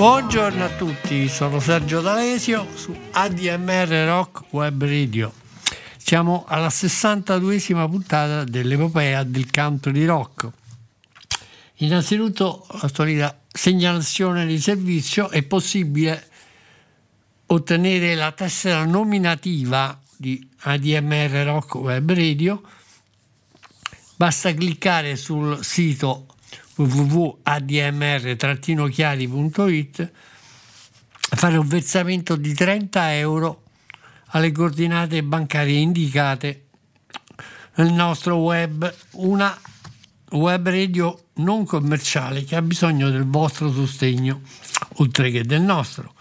Buongiorno a tutti, sono Sergio D'Alesio su ADMR Rock Web Radio. Siamo alla 62esima puntata dell'epopea del country rock. Innanzitutto la solita segnalazione di servizio è possibile ottenere la tessera nominativa di ADMR Rock Web Radio basta cliccare sul sito www.admr-chiari.it fare un versamento di 30 euro alle coordinate bancarie indicate nel nostro web. Una web radio non commerciale che ha bisogno del vostro sostegno oltre che del nostro.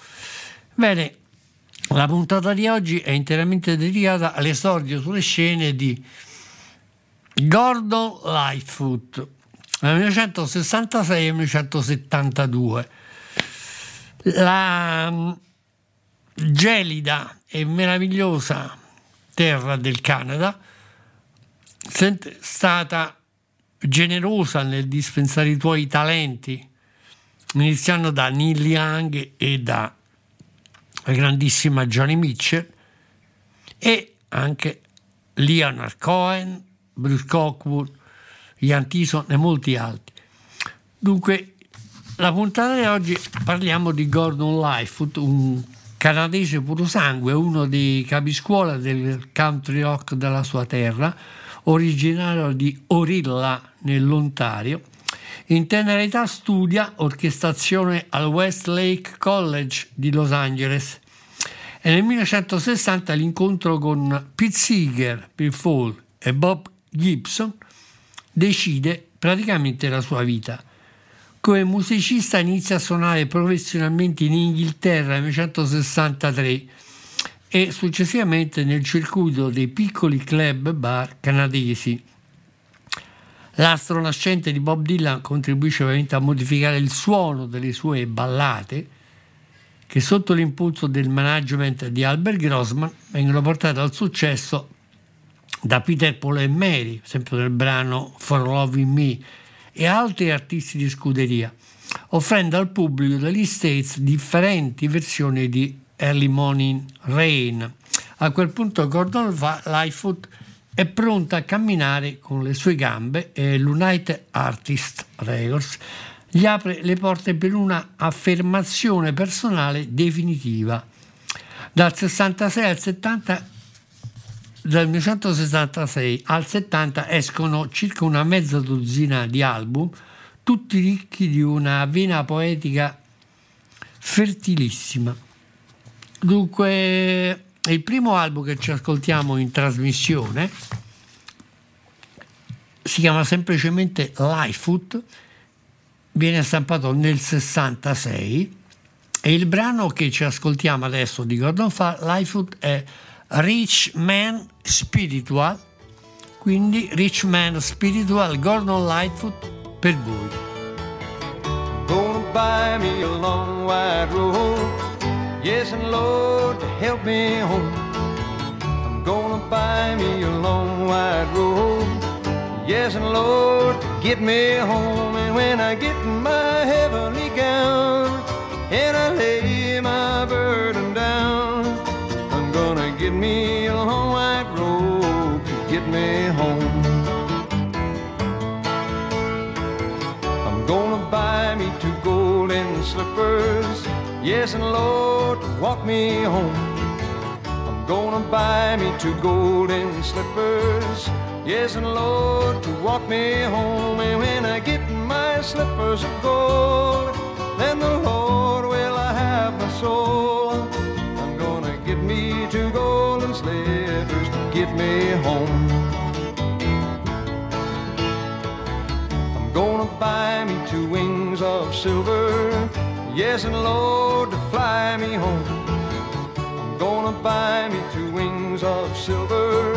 Bene la puntata di oggi è interamente dedicata all'esordio sulle scene di Gordon Lightfoot nel 1966 e 1972. La mm, gelida e meravigliosa terra del Canada è stata generosa nel dispensare i tuoi talenti, iniziando da Neil Young e da la grandissima Johnny Mitchell e anche Leonard Cohen, Bruce Cockwood, Ian Tison e molti altri. Dunque, la puntata di oggi parliamo di Gordon Lightfoot, un canadese puro sangue, uno dei capiscuola del country rock della sua terra, originario di Orilla nell'Ontario. In tenera età studia orchestrazione al Westlake College di Los Angeles e nel 1960 l'incontro con Pete Seeger, Bill Fall e Bob Gibson decide praticamente la sua vita. Come musicista inizia a suonare professionalmente in Inghilterra nel 1963 e successivamente nel circuito dei piccoli club bar canadesi. L'astro nascente di Bob Dylan contribuisce ovviamente a modificare il suono delle sue ballate, che sotto l'impulso del management di Albert Grossman vengono portate al successo da Peter Paul e Mary, sempre nel brano For Loving Me, e altri artisti di scuderia, offrendo al pubblico degli States differenti versioni di Early Morning Rain. A quel punto Gordon Lightfoot è pronta a camminare con le sue gambe e l'United Artist Records gli apre le porte per una affermazione personale definitiva. Dal 66 al 70 dal 1966 al 70 escono circa una mezza dozzina di album, tutti ricchi di una vena poetica fertilissima. Dunque, il primo album che ci ascoltiamo in trasmissione si chiama semplicemente Lightfoot, viene stampato nel 66 e il brano che ci ascoltiamo adesso di Gordon Farr, Lightfoot, è Rich Man Spiritual, quindi Rich Man Spiritual, Gordon Lightfoot per voi. Gonna buy me a long wide road. Yes, and Lord, to help me home. I'm gonna buy me a long wide road. Yes, and Lord, get me home. And when I get my heavenly gown and I lay get me a long white robe to get me home. I'm gonna buy me two golden slippers. Yes, and Lord, walk me home. I'm gonna buy me two golden slippers. Yes, and Lord, to walk me home. And when I get my slippers of gold, then the Lord will I have my soul. Two golden slippers to get me home. I'm gonna buy me two wings of silver. Yes, and Lord, to fly me home. I'm gonna buy me two wings of silver.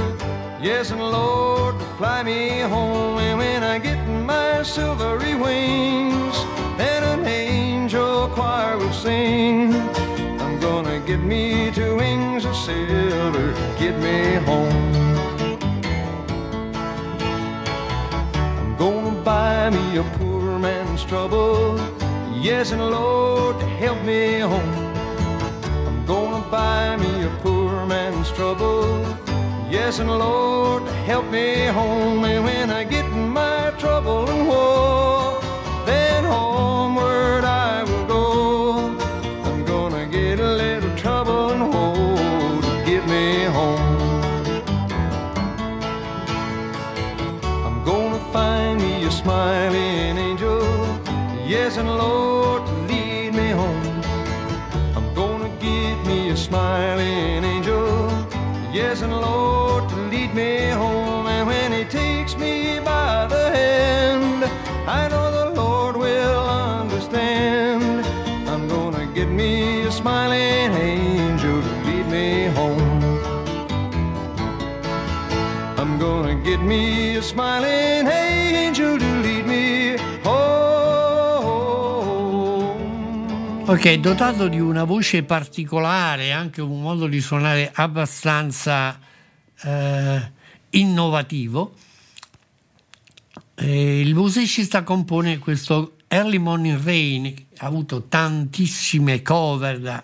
Yes, and Lord, to fly me home. And when I get my silvery wings, then an angel choir will sing. Gonna get me two wings of silver, get me home. I'm gonna buy me a poor man's trouble. Yes, and Lord, help me home. I'm gonna buy me a poor man's trouble. Yes, and Lord, help me home. And when I get in my trouble and woe, get me a smiling angel to lead me home. Ok, dotato di una voce particolare, anche un modo di suonare abbastanza eh, innovativo, eh, il musicista compone questo Early Morning Rain, ha avuto tantissime cover da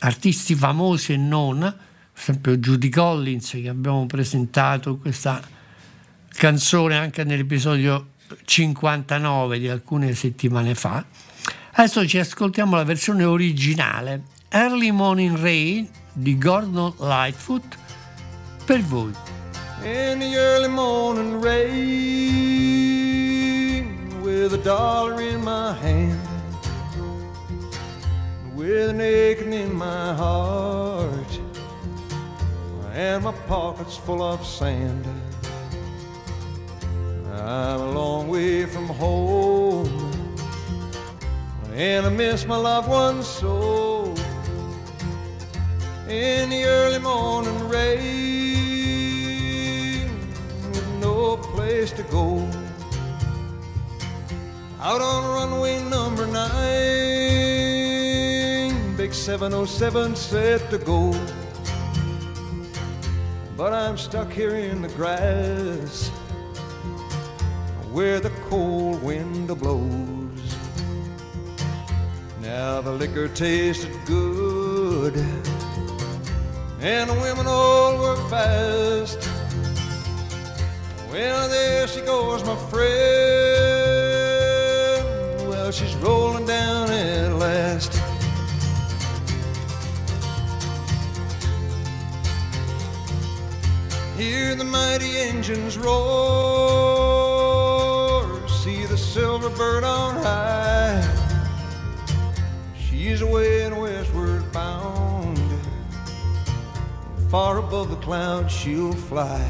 artisti famosi e non, esempio Judy Collins che abbiamo presentato questa canzone anche nell'episodio 59 di alcune settimane fa. Adesso ci ascoltiamo la versione originale, Early Morning Rain di Gordon Lightfoot, per voi. In the early morning rain, with a dollar in my hand, with an aching in my heart, and my pockets full of sand. I'm a long way from home, and I miss my loved ones so. In the early morning rain, with no place to go. Out on runway number nine, big 707 set to go. But I'm stuck here in the grass where the cold wind blows. Now the liquor tasted good, and the women all were fast. Well, there she goes, my friend. Well, she's rolling mighty engines roar. See the silver bird on high. She's away and westward bound. Far above the clouds she'll fly.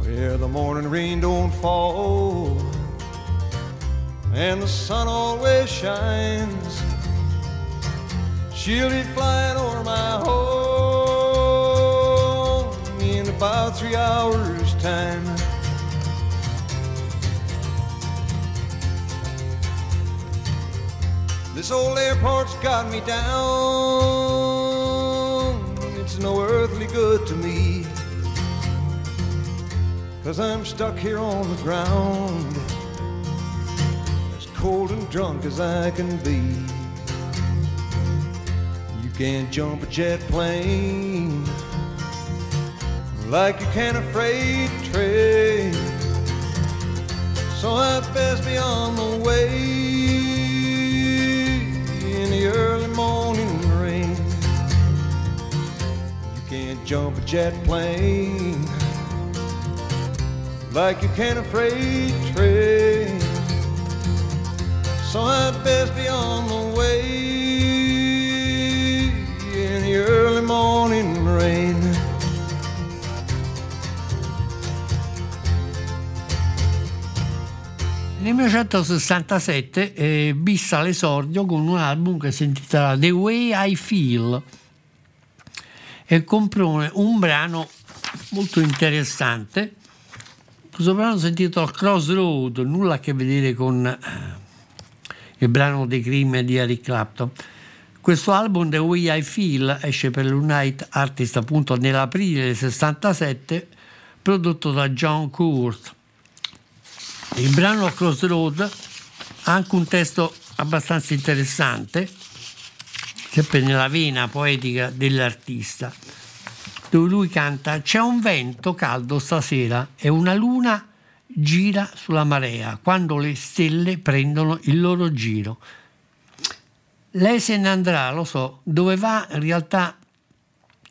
Where the morning rain don't fall. And the sun always shines. She'll be flying over my home about three hours' time. This old airport's got me down. It's no earthly good to me. Cause I'm stuck here on the ground, as cold and drunk as I can be. You can't jump a jet plane like you can a freight train. So I best be on the way in the early morning rain. You can't jump a jet plane like you can a freight train. So I'd best be on the way in the early morning rain. Nel 1967 eh, visse all'esordio con un album che si intitola The Way I Feel e compone un brano molto interessante. Questo brano si intitola Crossroad, nulla a che vedere con eh, il brano dei Cream di Eric Clapton. Questo album, The Way I Feel, esce per l'Unite Artist appunto nell'aprile del 67, prodotto da John Court. Il brano Crossroad ha anche un testo abbastanza interessante, sempre nella vena poetica dell'artista, dove lui canta C'è un vento caldo stasera e una luna gira sulla marea quando le stelle prendono il loro giro. Lei se ne andrà, lo so, dove va in realtà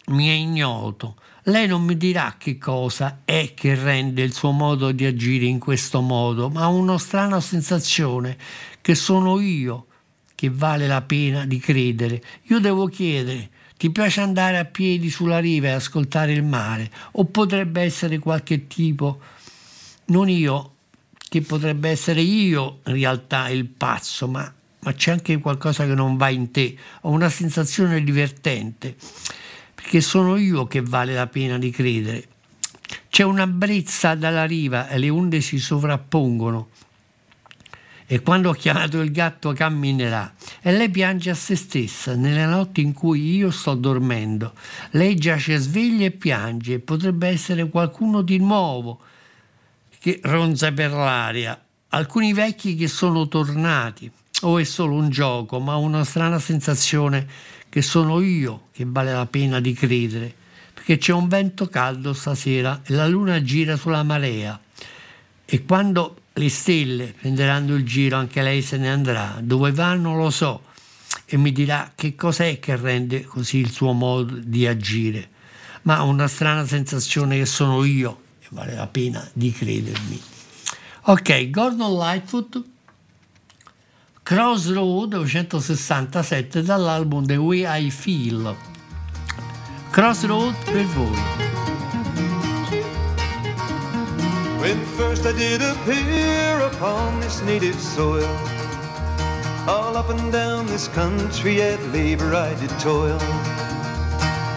mi è ignoto. Lei non mi dirà che cosa è che rende il suo modo di agire in questo modo, ma una strana sensazione che sono io che vale la pena di credere. Io devo chiedere, ti piace andare a piedi sulla riva e ascoltare il mare? O potrebbe essere qualche tipo, non io, che potrebbe essere io in realtà il pazzo, ma, ma c'è anche qualcosa che non va in te. Ho una sensazione divertente perché sono io che vale la pena di credere. C'è una brezza dalla riva e le onde si sovrappongono. E quando ho chiamato il gatto camminerà. E lei piange a se stessa nelle notti in cui io sto dormendo. Lei giace sveglia e piange. Potrebbe essere qualcuno di nuovo che ronza per l'aria. Alcuni vecchi che sono tornati. O è solo un gioco, ma una strana sensazione che sono io che vale la pena di credere, perché c'è un vento caldo stasera e la luna gira sulla marea. E quando le stelle prenderanno il giro anche lei se ne andrà, dove va non lo so e mi dirà che cos'è che rende così il suo modo di agire, ma ho una strana sensazione che sono io e vale la pena di credermi. Ok, Gordon Lightfoot Crossroad 1967 dall'album The Way I Feel. Crossroad per voi. When first I did appear upon this native soil, all up and down this country at labor I did toil.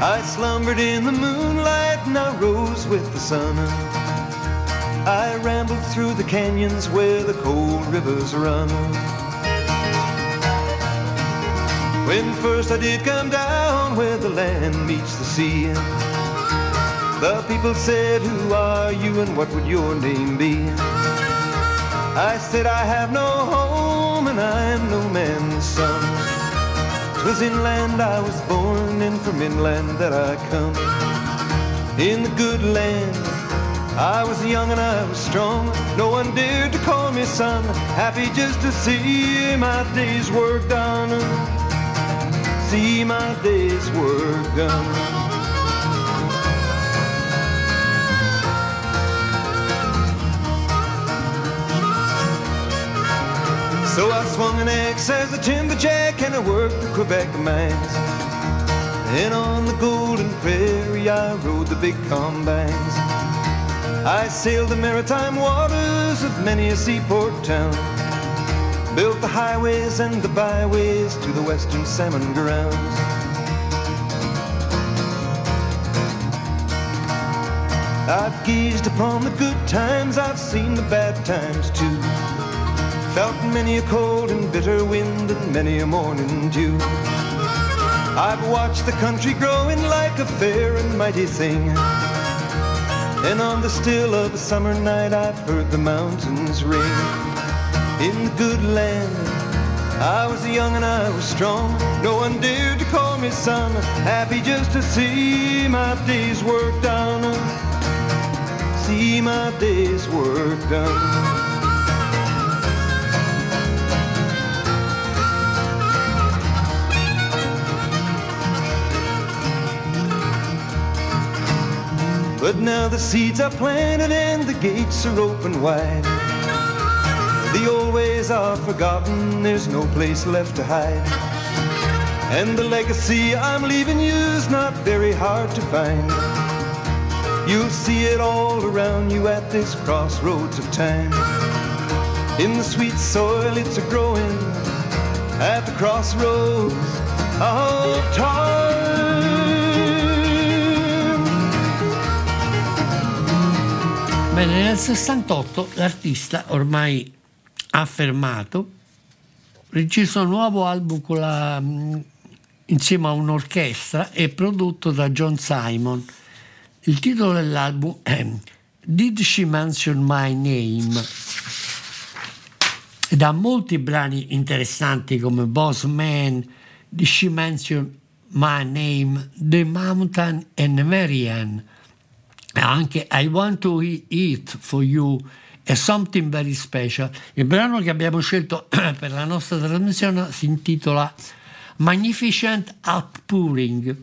I slumbered in the moonlight and I rose with the sun. I rambled through the canyons where the cold rivers run. When first I did come down where the land meets the sea, the people said, Who are you and what would your name be? I said, I have no home and I am no man's son. 'Twas inland I was born and from inland that I come. In the good land, I was young and I was strong. No one dared to call me son. Happy just to see my day's work done see my day's work done. So I swung an axe as a timberjack and I worked the Quebec mines. And on the golden prairie I rode the big combines. I sailed the maritime waters of many a seaport town. Built the highways and the byways to the western salmon grounds. I've gazed upon the good times, I've seen the bad times too. Felt many a cold and bitter wind and many a morning dew. I've watched the country growing like a fair and mighty thing. And on the still of a summer night, I've heard the mountains ring. In the good land, I was young and I was strong. No one dared to call me son. Happy just to see my day's work done. See my day's work done. But now the seeds are planted and the gates are open wide. The old ways are forgotten, there's no place left to hide. And the legacy I'm leaving you's not very hard to find. You'll see it all around you at this crossroads of time. In the sweet soil, it's a growing at the crossroads of time. Bene, nel 68 l'artista ormai affermato registra un nuovo album la, mh, insieme a un'orchestra e prodotto da John Simon. Il titolo dell'album è Did She Mention My Name? Ed ha molti brani interessanti come Boss Man, Did She Mention My Name, The Mountain and Marianne anche I Want to Eat for You è Something Very Special. Il brano che abbiamo scelto per la nostra trasmissione si intitola Magnificent Outpouring,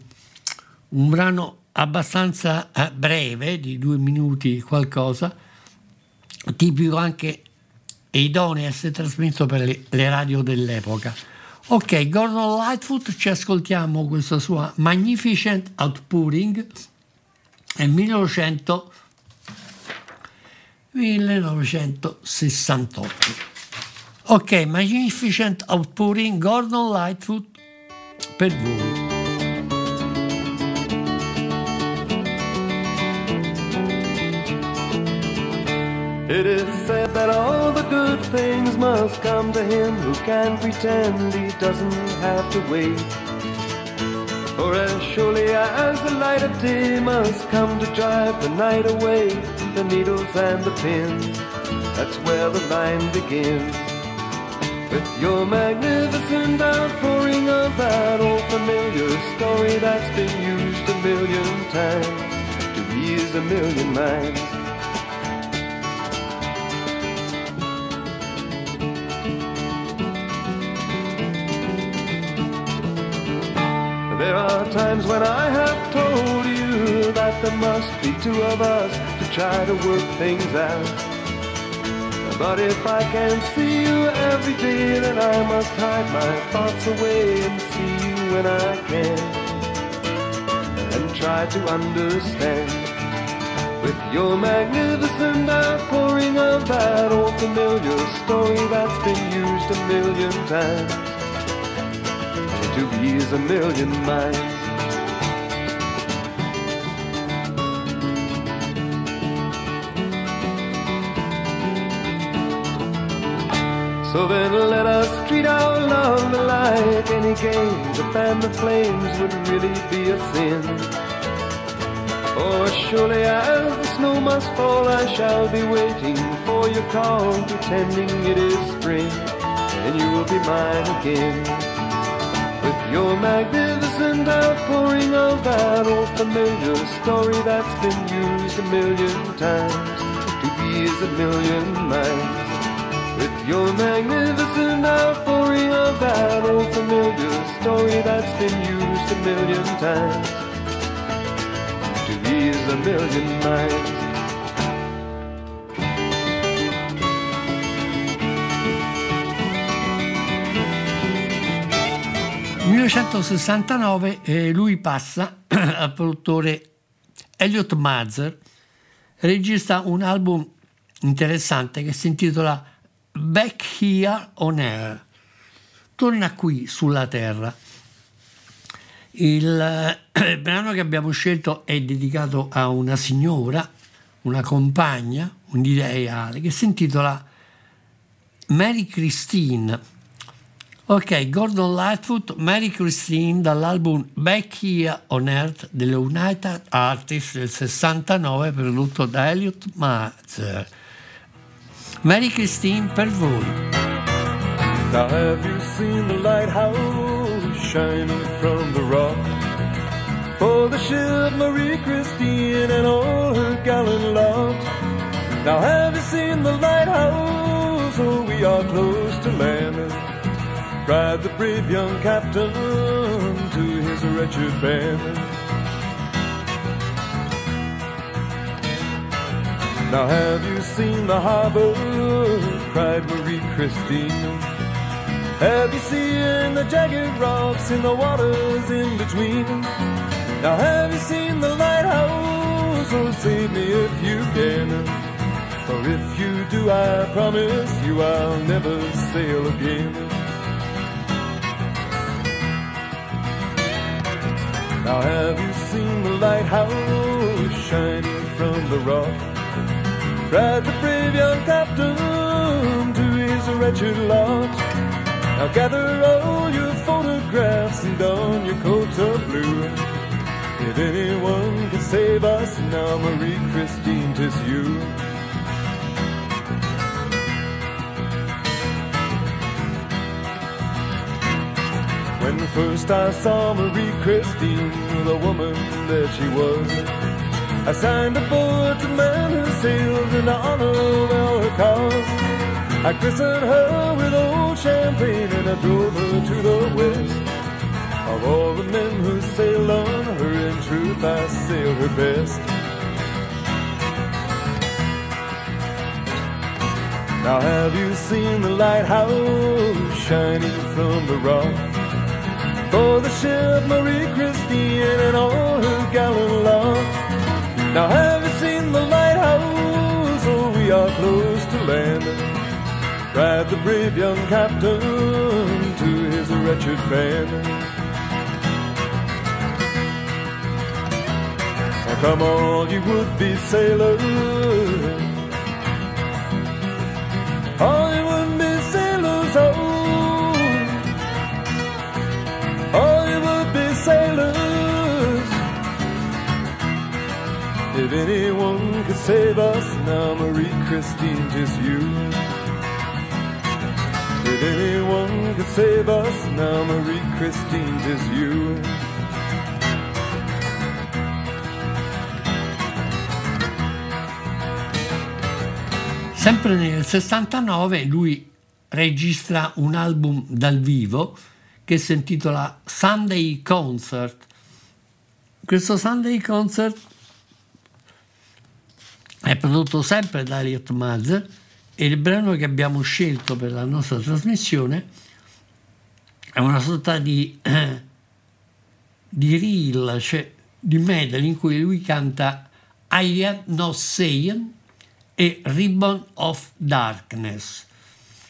un brano abbastanza eh, breve, di due minuti qualcosa, tipico anche e idoneo a essere trasmesso per le, radio dell'epoca. Ok, Gordon Lightfoot, ci ascoltiamo questa sua Magnificent Outpouring nel 1900 1968. Ok, Magnificent Outpouring Gordon Lightfoot per voi. It is said that all the good things must come to him who can pretend he doesn't have to wait. For as surely as the light of day must come to drive the night away, the needles and the pins, that's where the line begins. With your magnificent outpouring of that old familiar story that's been used a million times to ease a million minds. There are times when I have told you that there must be two of us try to work things out. But if I can't see you every day, then I must hide my thoughts away and see you when I can. And try to understand. With your magnificent outpouring of that old familiar story that's been used a million times to ease a million minds. So then let us treat our love like any game. To fan the flames would really be a sin. For surely as the snow must fall, I shall be waiting for your call, pretending it is spring, and you will be mine again. With your magnificent outpouring of that old familiar story that's been used a million times to ease a million minds. With your magnificent outpouring of that old familiar story that's been used a million times to ease a million minds. 1969 eh, lui passa al produttore Elliot Mazur, registra un album interessante che si intitola Back Here on Air, torna qui sulla Terra. Il, eh, il brano che abbiamo scelto è dedicato a una signora, una compagna, un ideale, che si intitola Mary Christine Ok, Gordon Lightfoot, Mary Christine dall'album Back Here on Earth delle United Artists del 69 prodotto da Elliot Mazer. Marie Christine per voi. Now have you seen the lighthouse shining from the rock? For the ship Marie Christine and all her gallant lot. Now have you seen the lighthouse? Oh, we are close to land. Cried the brave young captain to his wretched band. Now have you seen the harbor? cried Marie Christine. Have you seen the jagged rocks in the waters in between? Now have you seen the lighthouse? Oh, save me if you can. For if you do, I promise you I'll never sail again. Now have you seen the lighthouse shining from the rock? Cried the brave young captain to his wretched lot. Now gather all your photographs and don your coats of blue. If anyone can save us now, Marie Christine, tis you. When first I saw Marie Christine, the woman that she was, I signed aboard to man who sailed in honor of her cause. I christened her with old champagne and I drove her to the west. Of all the men who sailed on her, in truth I sailed her best. Now have you seen the lighthouse shining from the rock? For the ship Marie Christine and all her Cried the brave young captain to his wretched band. Now come all you would-be sailors. All you would-be sailors, oh. All oh. oh, you would-be sailors. If anyone could save us now, Marie Christine, tis you. Anyone could save us now, Marie Christine, tis you. Sempre nel 69 lui registra un album dal vivo che si intitola Sunday Concert. Questo Sunday Concert è prodotto sempre da Elliot Mazer e il brano che abbiamo scelto per la nostra trasmissione è una sorta di, di reel, cioè di medley in cui lui canta I am not saying e Ribbon of Darkness.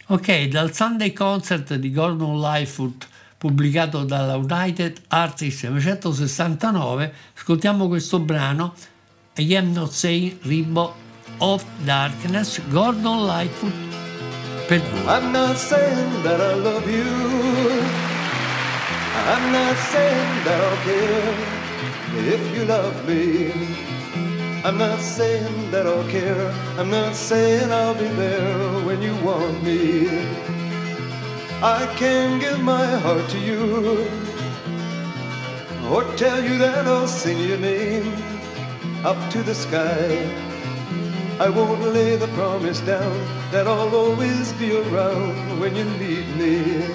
Ok, dal Sunday Concert di Gordon Lightfoot pubblicato dalla United Artists 1969, ascoltiamo questo brano I am not saying Ribbon of Darkness, Gordon Lightfoot per voi. I'm not saying that I love you. I'm not saying that I'll care if you love me. I'm not saying that I'll care. I'm not saying I'll be there when you want me. I can give my heart to you or tell you that I'll sing your name up to the sky. I won't lay the promise down that I'll always be around when you need me.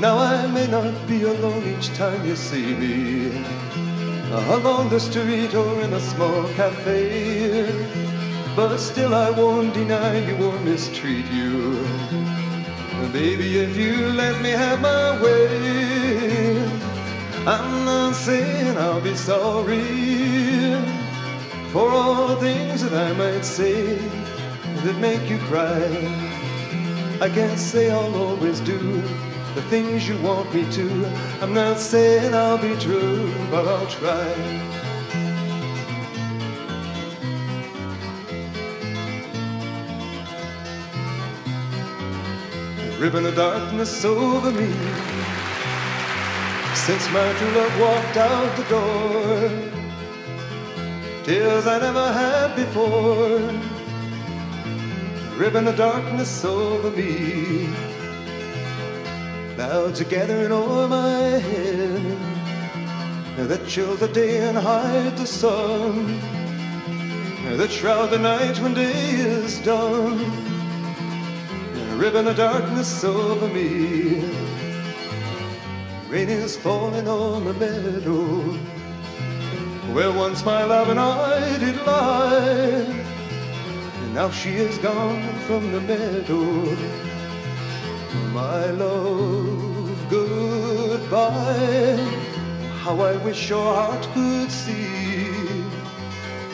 Now I may not be alone each time you see me, uh, along the street or in a small cafe, but still I won't deny you or mistreat you. Baby, if you let me have my way, I'm not saying I'll be sorry for all the things that I might say that make you cry. I can't say I'll always do the things you want me to. I'm not saying I'll be true, but I'll try. ribbon of darkness over me. Since my true love walked out the door, tears I never had before. Ribbon of darkness over me. Clouds are gathering over my head that chill the day and hide the sun. That shroud the night when day is done. Ribbon of darkness over me. Rain is falling on the meadow where once my love and I did lie. And now she is gone from the meadow. My love, goodbye. How I wish your heart could see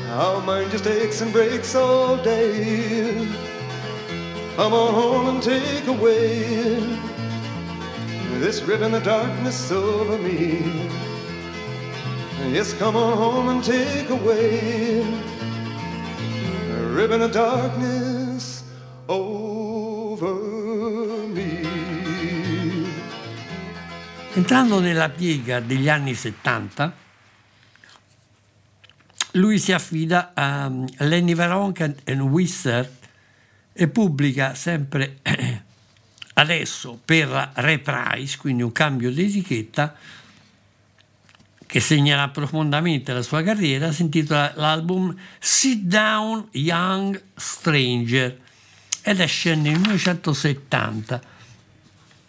how mine just aches and breaks all day. Come on home and take away this ribbon of darkness over me. Yes, come on home and take away a ribbon of darkness over me. Entrando nella piega degli anni 70, lui si affida a um, Lenny Varonken e Wizard e pubblica sempre adesso per Reprise, quindi un cambio di etichetta che segnerà profondamente la sua carriera, si intitola l'album Sit Down Young Stranger ed esce nel 1970.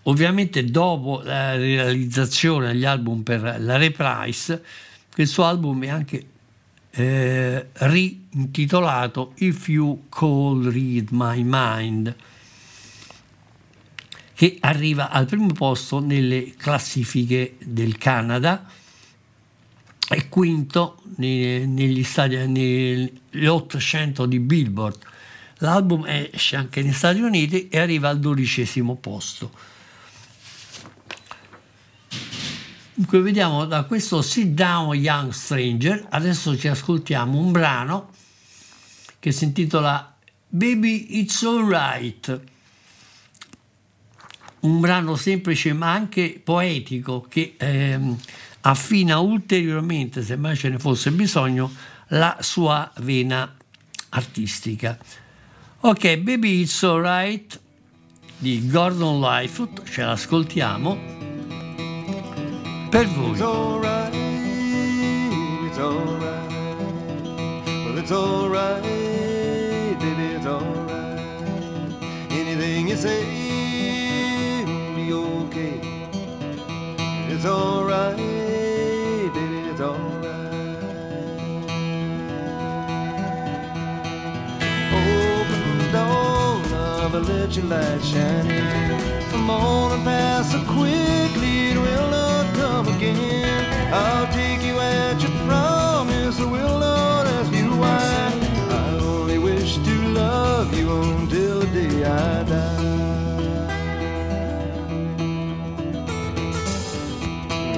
Ovviamente dopo la realizzazione degli album per la Reprise, questo album è anche eh, riintitolato If You Could Read My Mind, che arriva al primo posto nelle classifiche del Canada e quinto negli stati, negli 800 di Billboard. L'album esce anche negli Stati Uniti e arriva al dodicesimo posto. Dunque vediamo da questo Sit Down Young Stranger, adesso ci ascoltiamo un brano che si intitola Baby It's Alright, un brano semplice ma anche poetico che ehm, affina ulteriormente, se mai ce ne fosse bisogno, la sua vena artistica. Ok, Baby It's Alright di Gordon Lightfoot, ce l'ascoltiamo per voi. It's alright, it's alright. Well, it's alright, baby, it's alright. Anything you say will be okay. It's alright, let your light shine in. On and pass so quickly, it will not come again. I'll take you at your promise, I will not ask you why. I only wish to love you until the day I die.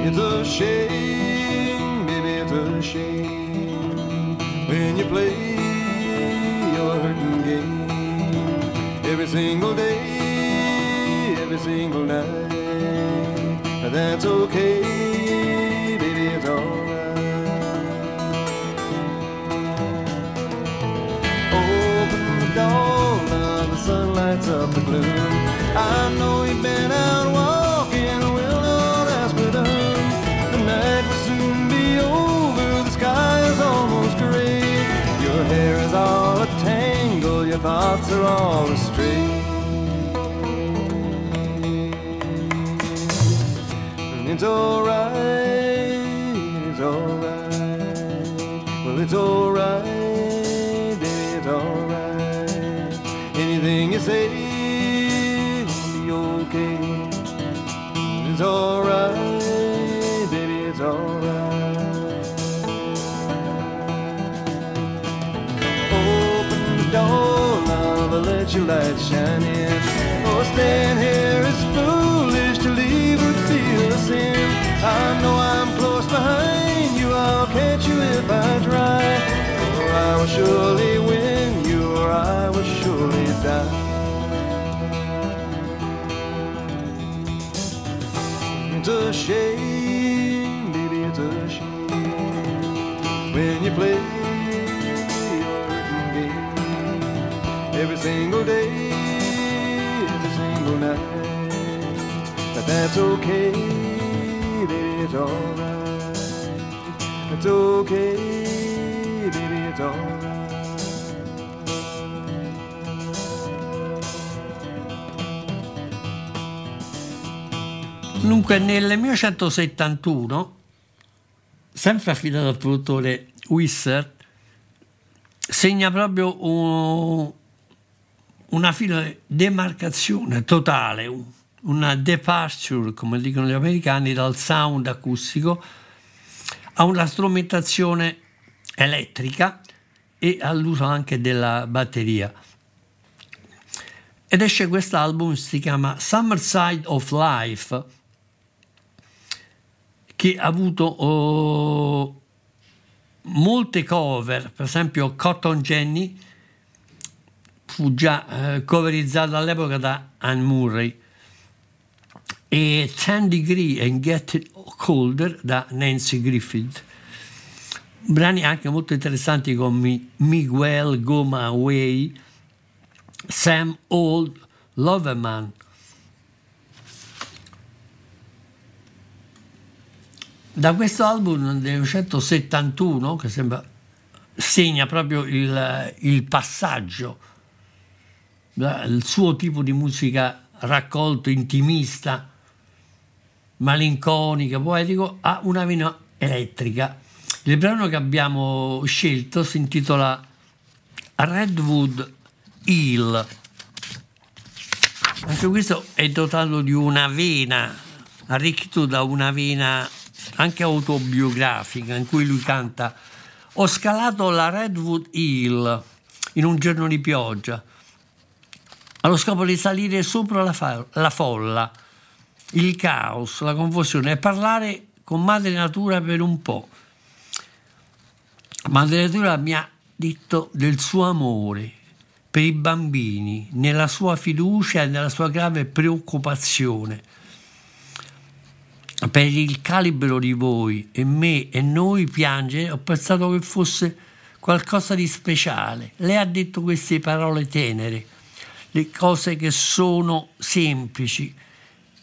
It's a shame, single day, every single night. That's okay, baby, it's alright. Open the door, now the sun lights up the gloom. I know you've been out thoughts are all astray. And It's alright, it's alright. Well, it's alright, it's alright. Anything you say will be okay. It's alright, baby, it's alright. let your light shine in. Oh, staying here is foolish to leave or feel a sin. I know I'm close behind you, I'll catch you if I try. Or oh, I will surely win you, or I will surely die. It's a shame, baby, it's a shame when you play. Single day, every single night. But that's okay, baby, it's alright. It's okay, baby, it's alright. Dunque, nel 1971, sempre affidato al produttore Wisser, segna proprio un- una di demarcazione totale, un- una departure, come dicono gli americani, dal sound acustico a una strumentazione elettrica e all'uso anche della batteria. Ed esce quest'album, si chiama Summerside of Life, che ha avuto oh, molte cover, per esempio Cotton Jenny fu già eh, coverizzata all'epoca da Anne Murray e 10 Degree and Get It Colder da Nancy Griffith. Brani anche molto interessanti come Miguel Goma Away, Sam Old, Loverman. Da questo album del 1971, che sembra segna proprio il, il passaggio, il suo tipo di musica raccolto, intimista, malinconica, poetico, a una vena elettrica. Il brano che abbiamo scelto si intitola Redwood Hill. Anche questo è dotato di una vena, arricchito da una vena anche autobiografica, in cui lui canta Ho scalato la Redwood Hill in un giorno di pioggia, allo scopo di salire sopra la, fa- la folla, il caos, la confusione e parlare con Madre Natura per un po'. Madre Natura mi ha detto del suo amore per i bambini, nella sua fiducia e nella sua grave preoccupazione per il calibro di voi e me e noi piangere, ho pensato che fosse qualcosa di speciale. Lei ha detto queste parole tenere, le cose che sono semplici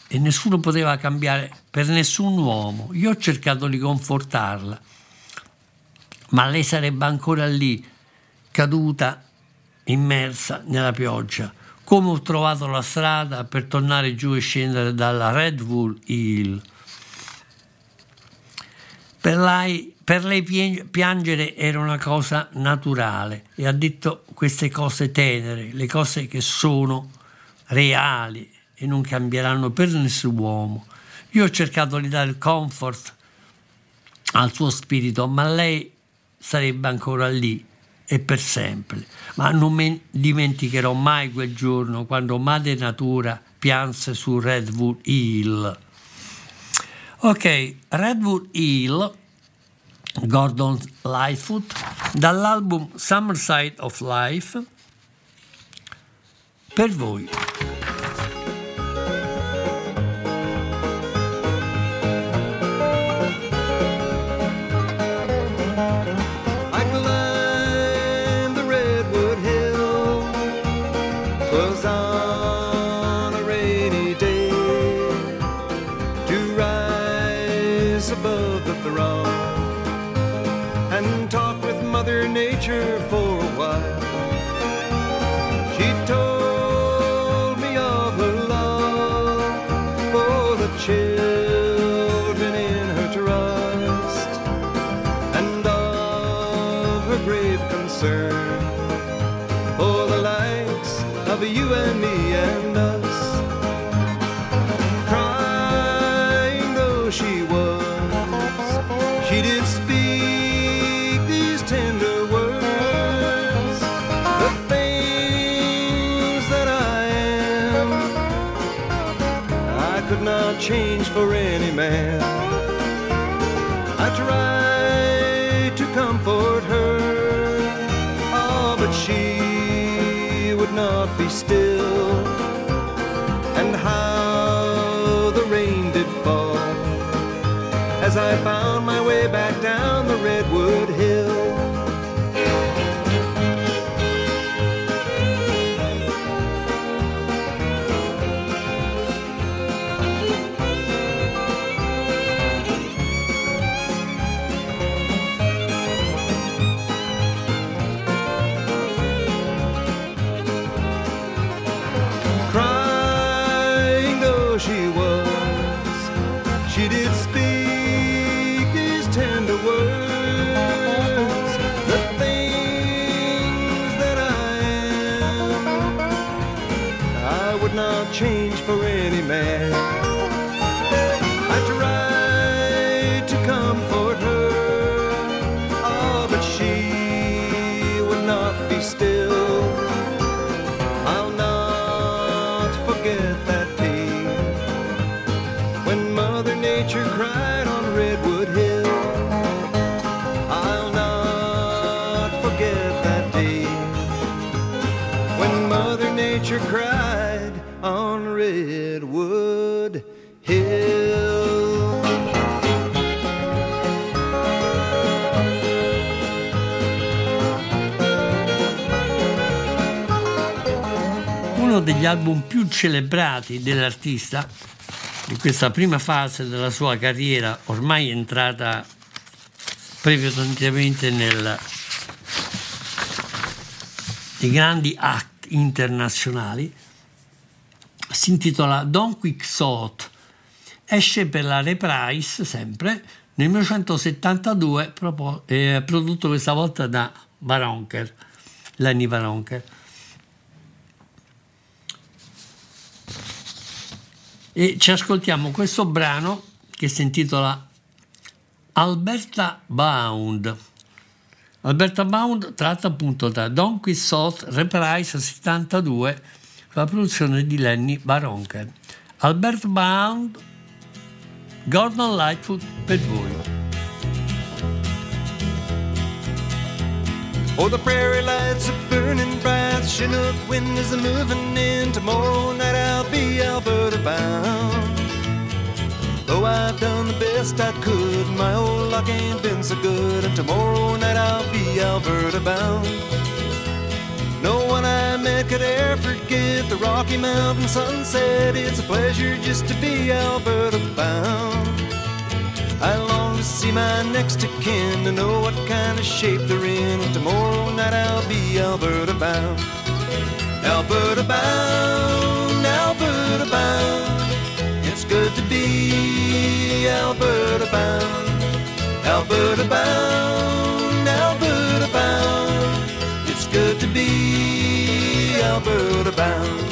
e nessuno poteva cambiare per nessun uomo. Io ho cercato di confortarla, ma lei sarebbe ancora lì, caduta, immersa nella pioggia. Come ho trovato la strada per tornare giù e scendere dalla Redwood Hill. Per lei, per lei piangere era una cosa naturale e ha detto queste cose tenere, le cose che sono reali e non cambieranno per nessun uomo. Io ho cercato di dare comfort al suo spirito, ma lei sarebbe ancora lì e per sempre. Ma non mi dimenticherò mai quel giorno quando Madre Natura pianse su Redwood Hill. Ok, Redwood Hill, Gordon Lightfoot, dall'album Summerside of Life, per voi. Nature for could not be still. And how the rain did fall as I found. Degli album più celebrati dell'artista in questa prima fase della sua carriera, ormai entrata prevalentemente nel, nei grandi act internazionali, si intitola Don Quixote. Esce per la Reprise sempre nel 1972, propo- eh, prodotto questa volta da Varonker, Lenny Varonker. E ci ascoltiamo questo brano che si intitola Alberta Bound. Alberta Bound tratta appunto da Don Quixote Reprise 72, la produzione di Lenny Baronker. Alberta Bound, Gordon Lightfoot per voi. Oh, the prairie lights are burning bright. Chinook wind is a moving in. Tomorrow night I'll be Alberta bound. Though I've done the best I could, my old luck ain't been so good. And tomorrow night I'll be Alberta bound. No one I met could ever forget the Rocky Mountain sunset. It's a pleasure just to be Alberta bound. I long to see my next of kin to know what kind of shape they're in. And tomorrow night I'll be Alberta bound. Alberta bound, Alberta bound. It's good to be Alberta bound. Alberta bound, Alberta bound. It's good to be Alberta bound.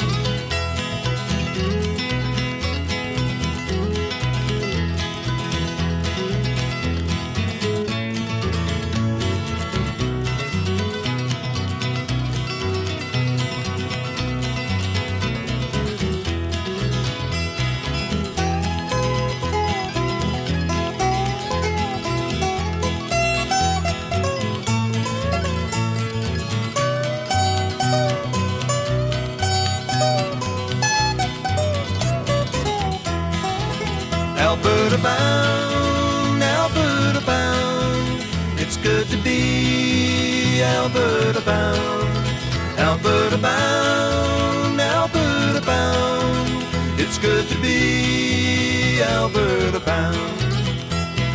Alberta bound, Alberta bound. It's good to be Alberta bound. Alberta bound, Alberta bound. It's good to be Alberta bound.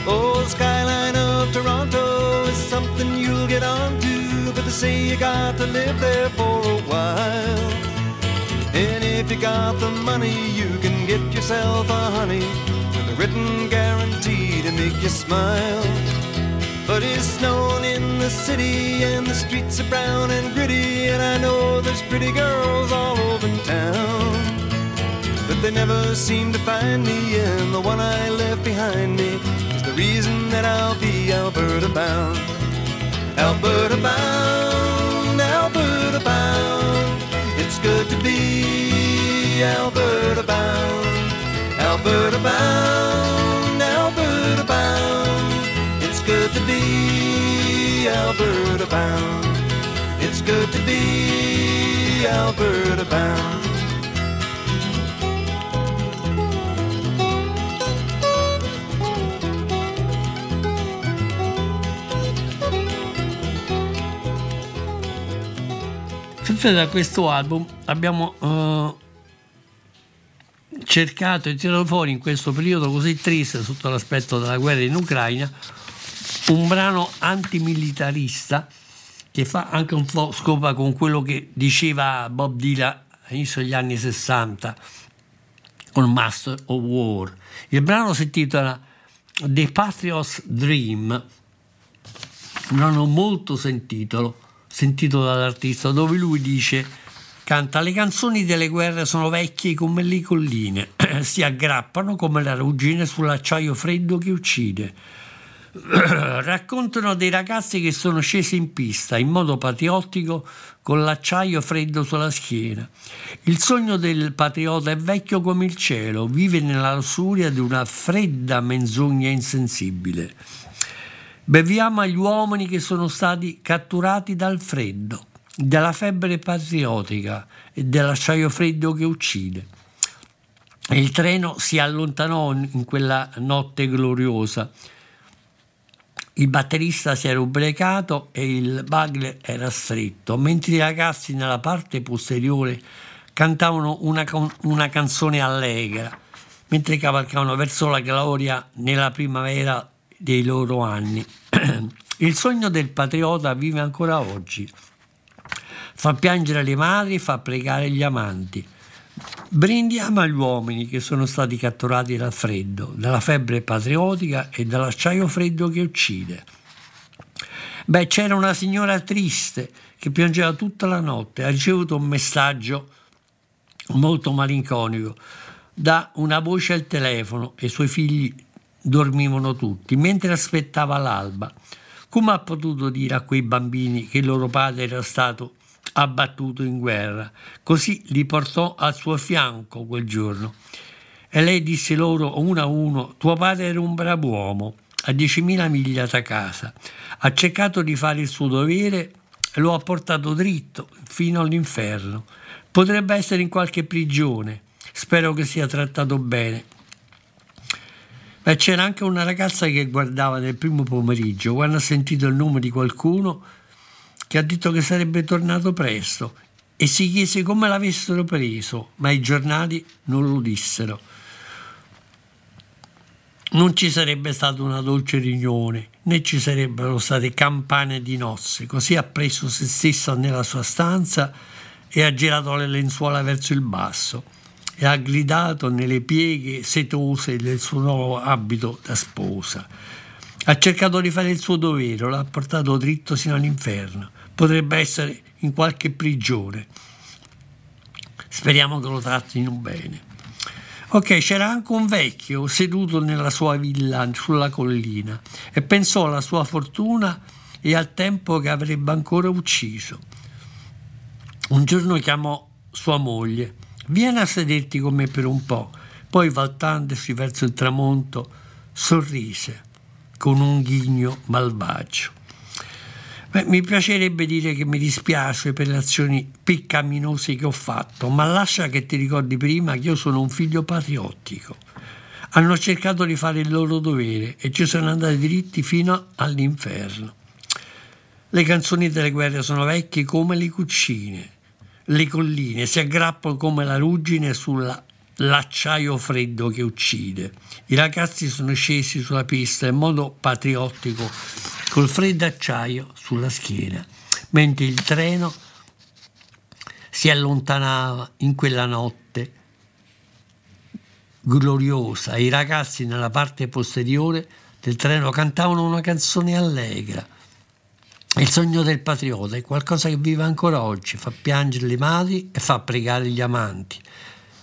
Oh, skyline of Toronto is something you'll get onto, but they say you got to live there for a while. And if you got the money, you can get yourself a honey written guarantee to make you smile. But it's snowing in the city and the streets are brown and gritty, and I know there's pretty girls all over town. But they never seem to find me, and the one I left behind me is the reason that I'll be Alberta bound. Alberta bound, Alberta bound. It's good to be Alberta bound. Alberta bound, be Alberta bound. Da questo album abbiamo eh, cercato e tirato fuori in questo periodo così triste sotto l'aspetto della guerra in Ucraina un brano antimilitarista che fa anche un po' scopa con quello che diceva Bob Dylan all'inizio degli anni 60 con Master of War. Il brano si intitola The Patriot's Dream, un brano molto sentito, sentito dall'artista, dove lui dice canta le canzoni delle guerre sono vecchie come le colline, si aggrappano come la ruggine sull'acciaio freddo che uccide. raccontano dei ragazzi che sono scesi in pista in modo patriottico con l'acciaio freddo sulla schiena. Il sogno del patriota è vecchio come il cielo, vive nella lussuria di una fredda menzogna insensibile. Beviamo agli uomini che sono stati catturati dal freddo, dalla febbre patriottica e dell'acciaio freddo che uccide. Il treno si allontanò in quella notte gloriosa. Il batterista si era ubriacato e il bagler era stretto, mentre i ragazzi nella parte posteriore cantavano una, una canzone allegra, mentre cavalcavano verso la gloria nella primavera dei loro anni. Il sogno del patriota vive ancora oggi. Fa piangere le madri, fa pregare gli amanti. Brindiamo agli uomini che sono stati catturati dal freddo, dalla febbre patriottica e dall'acciaio freddo che uccide. Beh, c'era una signora triste che piangeva tutta la notte, ha ricevuto un messaggio molto malinconico da una voce al telefono e i suoi figli dormivano tutti mentre aspettava l'alba. Come ha potuto dire a quei bambini che il loro padre era stato abbattuto in guerra? Così li portò al suo fianco quel giorno. E lei disse loro uno a uno: Tuo padre era un bravo uomo, a 10.000 miglia da casa. Ha cercato di fare il suo dovere e lo ha portato dritto fino all'inferno. Potrebbe essere in qualche prigione. Spero che sia trattato bene. Beh, c'era anche una ragazza che guardava nel primo pomeriggio, quando ha sentito il nome di qualcuno che ha detto che sarebbe tornato presto e si chiese come l'avessero preso, ma i giornali non lo dissero. Non ci sarebbe stata una dolce riunione, né ci sarebbero state campane di nozze. Così ha preso se stessa nella sua stanza e ha girato le lenzuola verso il basso e ha gridato nelle pieghe setose del suo nuovo abito da sposa. Ha cercato di fare il suo dovere, l'ha portato dritto sino all'inferno. Potrebbe essere in qualche prigione. Speriamo che lo trattino bene. Ok, c'era anche un vecchio seduto nella sua villa sulla collina e pensò alla sua fortuna e al tempo che avrebbe ancora ucciso. Un giorno chiamò sua moglie. Vieni a sederti con me per un po'. Poi, voltandosi verso il tramonto, sorrise con un ghigno malvagio. Beh, mi piacerebbe dire che mi dispiace per le azioni peccaminose che ho fatto, ma lascia che ti ricordi prima che io sono un figlio patriottico. Hanno cercato di fare il loro dovere e ci sono andati diritti fino all'inferno. Le canzoni delle guerre sono vecchie come le cucine, le colline si aggrappano come la ruggine sull'acciaio freddo che uccide. I ragazzi sono scesi sulla pista in modo patriottico, col freddo acciaio sulla schiena, mentre il treno si allontanava in quella notte gloriosa. I ragazzi nella parte posteriore del treno cantavano una canzone allegra. Il sogno del patriota è qualcosa che vive ancora oggi, fa piangere le madri e fa pregare gli amanti.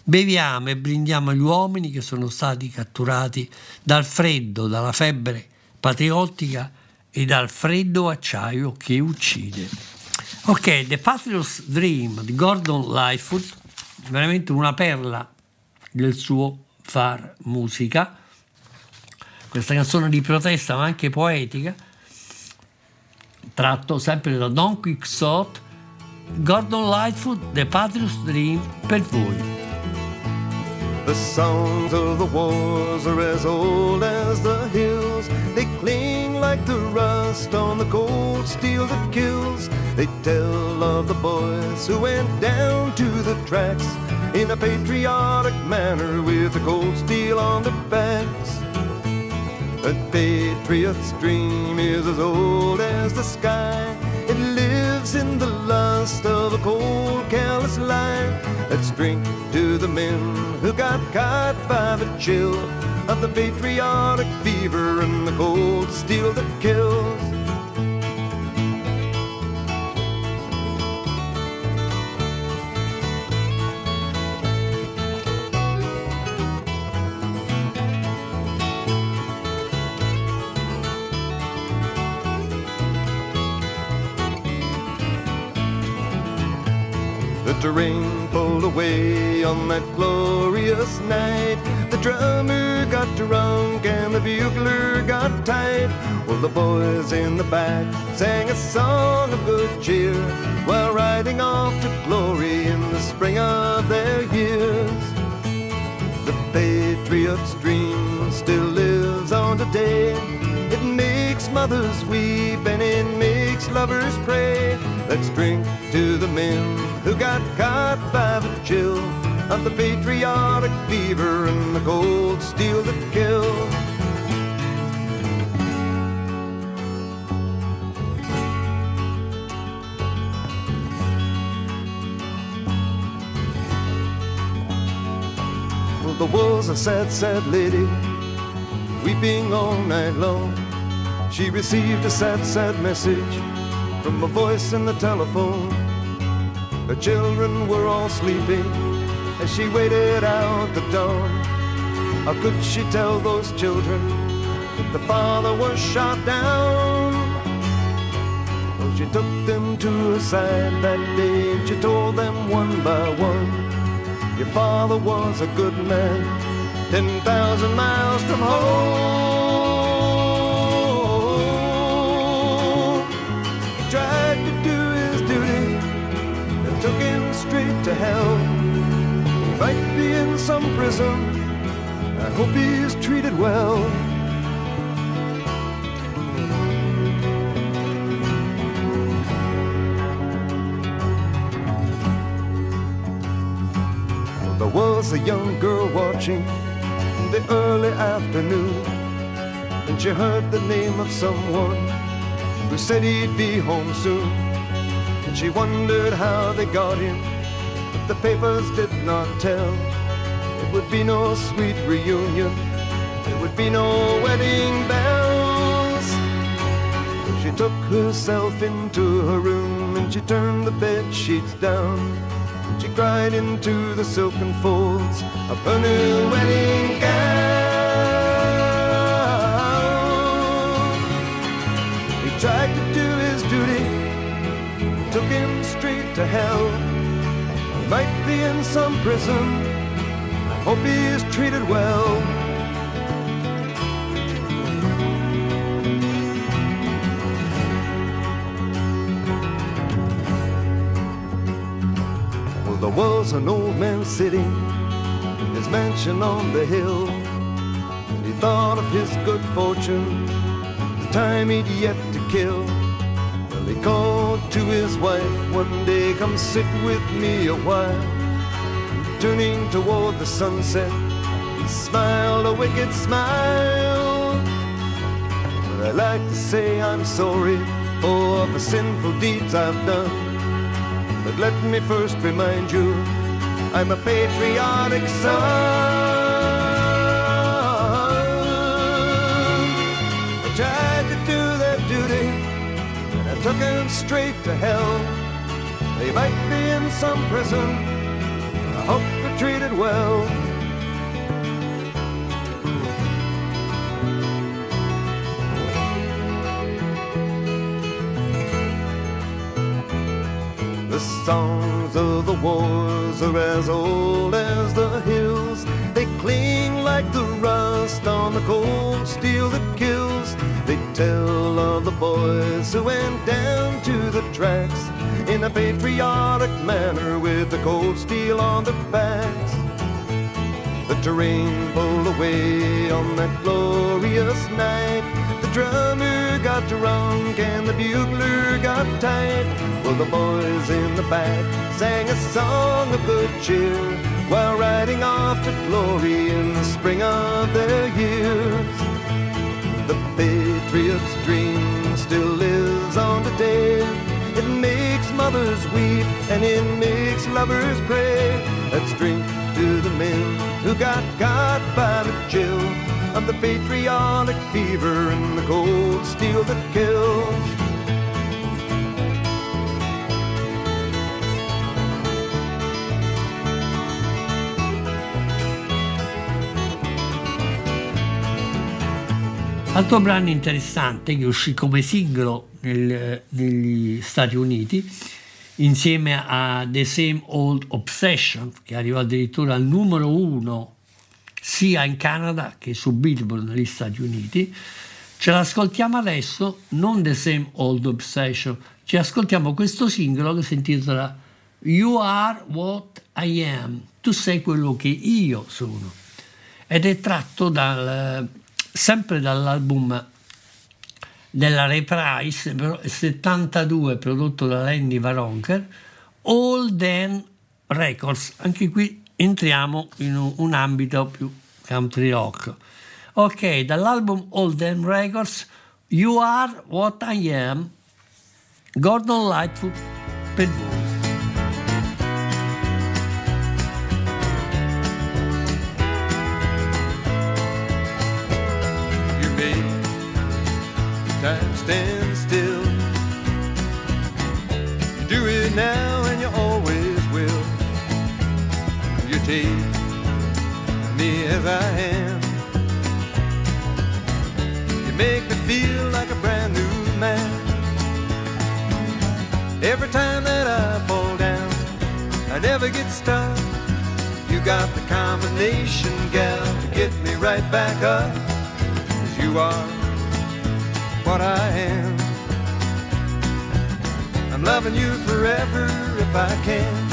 Beviamo e brindiamo agli uomini che sono stati catturati dal freddo, dalla febbre patriottica e dal freddo acciaio che uccide. Ok, The Patriot's Dream di Gordon Lightfoot, veramente una perla del suo far musica. Questa canzone di protesta ma anche poetica tratto sempre da Don Quixote, Gordon Lightfoot, The Patriot's Dream per voi. The songs of the wars are as old as the hills. They cling like the rust on the cold steel that kills. They tell of the boys who went down to the tracks in a patriotic manner with the cold steel on their backs. A patriot's dream is as old as the sky. It lives in the lust of a cold, careless life. Let's drink to the men who got caught by the chill of the patriotic fever and the cold steel that kills. The rain pulled away on that glorious night. The drummer got drunk and the bugler got tight. Well, the boys in the back sang a song of good cheer while riding off to glory in the spring of their years. The patriot's dream still lives on today. It makes mothers weep and it makes lovers pray. Let's drink to the men got caught by the chill of the patriotic fever and the cold steel that kills. Well, there was a sad, sad lady weeping all night long. She received a sad, sad message from a voice in the telephone. Her children were all sleeping as she waited out the dawn. How could she tell those children that the father was shot down? Well, she took them to her side that day and she told them one by one. Your father was a good man, 10,000 miles from home. Hell. He might be in some prison. I hope he's treated well. There was a young girl watching in the early afternoon, and she heard the name of someone who said he'd be home soon. And she wondered how they got him, the papers did not tell. It would be no sweet reunion, there would be no wedding bells. She took herself into her room and she turned the bed sheets down. She cried into the silken folds of her new wedding gown. He tried to do his duty, took him straight to hell. Might be in some prison. I hope he is treated well. Well, there was an old man sitting in his mansion on the hill. And he thought of his good fortune, the time he'd yet to kill. Called to his wife one day, come sit with me a while. And turning toward the sunset, he smiled a wicked smile. I like to say I'm sorry for the sinful deeds I've done. But let me first remind you, I'm a patriotic son. Took him straight to hell. They might be in some prison. I hope they're treated well. The songs of the wars are as old as the hills. They cling like the rust on the cold steel that tell of the boys who went down to the tracks in a patriotic manner with the cold steel on their backs. The terrain pulled away on that glorious night. The drummer got drunk and the bugler got tight. Well, the boys in the back sang a song of good cheer while riding off to glory in the spring of their years. The patriot's dream still lives on today. It makes mothers weep and it makes lovers pray. Let's drink to the men who got caught by the chill of the patriotic fever and the cold steel that kills. Altro brano interessante che uscì come singolo nel- negli Stati Uniti, insieme a The Same Old Obsession, che arrivò addirittura al numero uno sia in Canada che su Billboard negli Stati Uniti. Ce l'ascoltiamo adesso, non The Same Old Obsession, ci ascoltiamo questo singolo che si intitola You Are What I Am, tu sei quello che io sono, ed è tratto dal, sempre dall'album della Reprise, però 72 prodotto da Lenny Varonker, All Then Records, anche qui entriamo in un, ambito più country rock. Ok, dall'album All Then Records, You Are What I Am, Gordon Lightfoot per voi. Stuck. You got the combination, gal, to get me right back up. 'Cause you are what I am. I'm loving you forever if I can.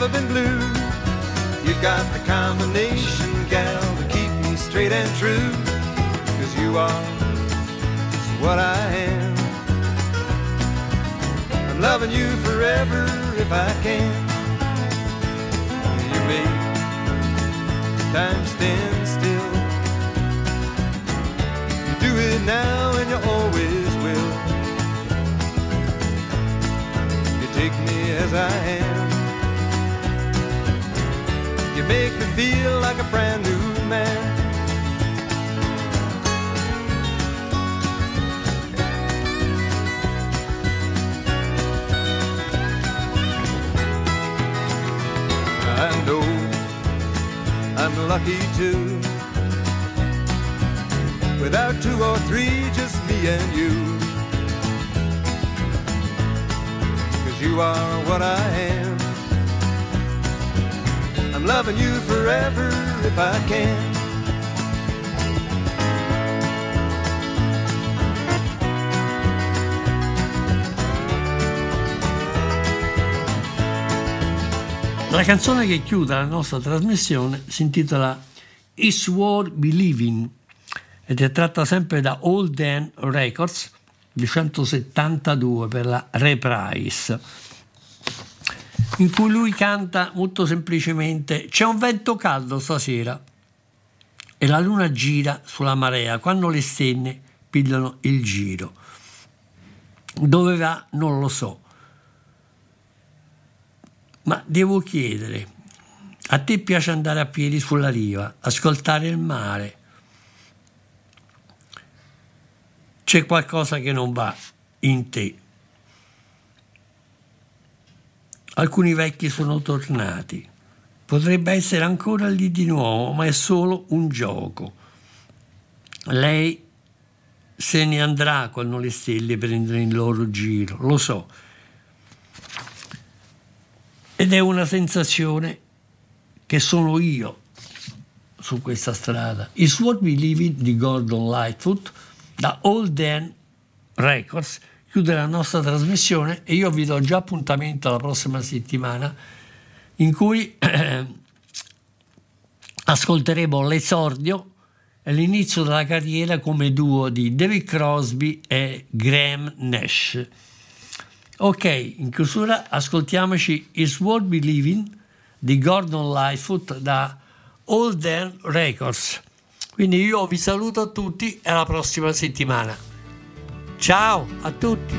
Never been blue. You got the combination, gal, to keep me straight and true. Cause you are what I am. I'm loving you forever if I can. You make time stand still. You do it now and you always will. You take me as I am. You make me feel like a brand new man. I know I'm lucky too. Without two or three, just me and you. Cause you are what I am. I'm loving you forever if I can. La canzone che chiude la nostra trasmissione si intitola Is Worth Believing ed è tratta sempre da All Dan Records di 172 per la Reprise in cui lui canta molto semplicemente c'è un vento caldo stasera e la luna gira sulla marea quando le stelle pigliano il giro dove va non lo so ma devo chiedere, a te piace andare a piedi sulla riva, ascoltare il mare? C'è qualcosa che non va in te. Alcuni vecchi sono tornati. Potrebbe essere ancora lì di nuovo, ma è solo un gioco. Lei se ne andrà quando le stelle prendono il loro giro, lo so ed è una sensazione che sono io su questa strada. Is What We Live In di Gordon Lightfoot da All Dan Records chiude la nostra trasmissione e io vi do già appuntamento alla prossima settimana in cui ascolteremo l'esordio e l'inizio della carriera come duo di David Crosby e Graham Nash. Ok, in chiusura ascoltiamoci Is Worth Believing di Gordon Lightfoot da All Records. Quindi io vi saluto a tutti e alla prossima settimana. Ciao a tutti!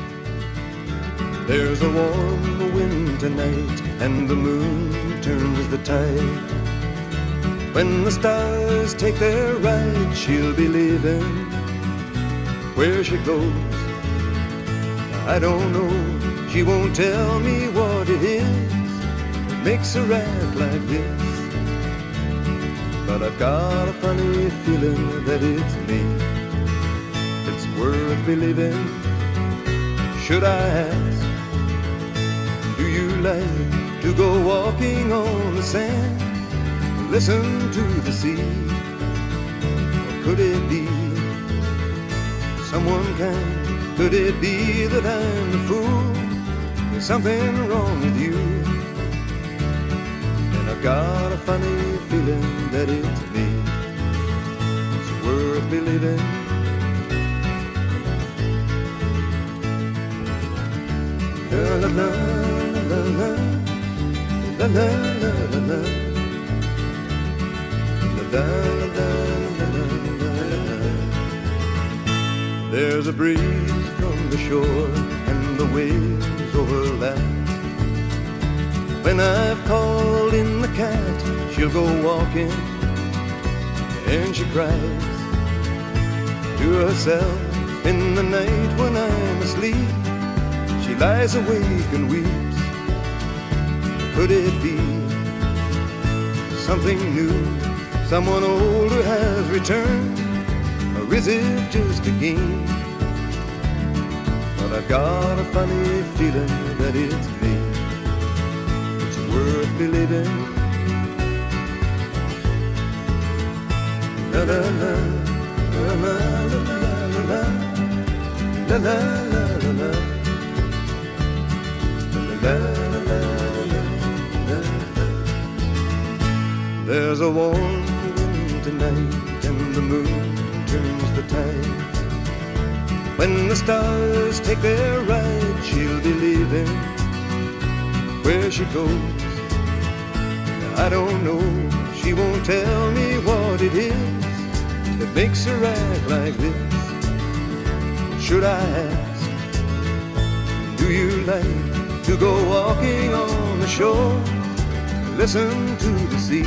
There's a warm wind tonight, and the moon turns the tide. When the stars take their ride, she'll be leaving. Where she goes, I don't know. She won't tell me what it is that makes her act like this. But I've got a funny feeling that it's me. It's worth believing. Should I ask, do you like to go walking on the sand? Listen to the sea. Or could it be someone kind? Could it be that I'm the fool? There's something wrong with you. And I've got a funny feeling that it's me. It's worth believing. La la la la la la la la la la la la There's a breeze from the shore and the waves overlap. When I've called in the cat, she'll go walking and she cries to herself in the night when I'm asleep. She lies awake and weeps. Could it be something new? Someone older has returned, or is it just a game? But I've got a funny feeling that it's me. It's worth believing. La la la la la la la la la la la la There's a warm wind tonight and the moon turns the tide. When the stars take their ride, she'll be leaving. Where she goes, I don't know. She won't tell me what it is that makes her act like this. Should I ask, do you like to go walking on the shore? Listen to the sea.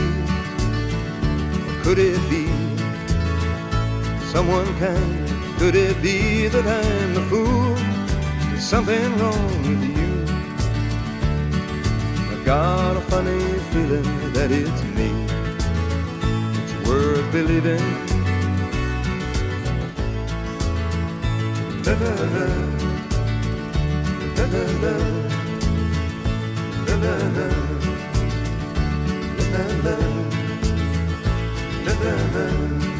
Could it be someone kind? Could it be that I'm the fool? There's something wrong with you. I've got a funny feeling that it's me. It's worth believing. La la la. La la la. La la la la la la.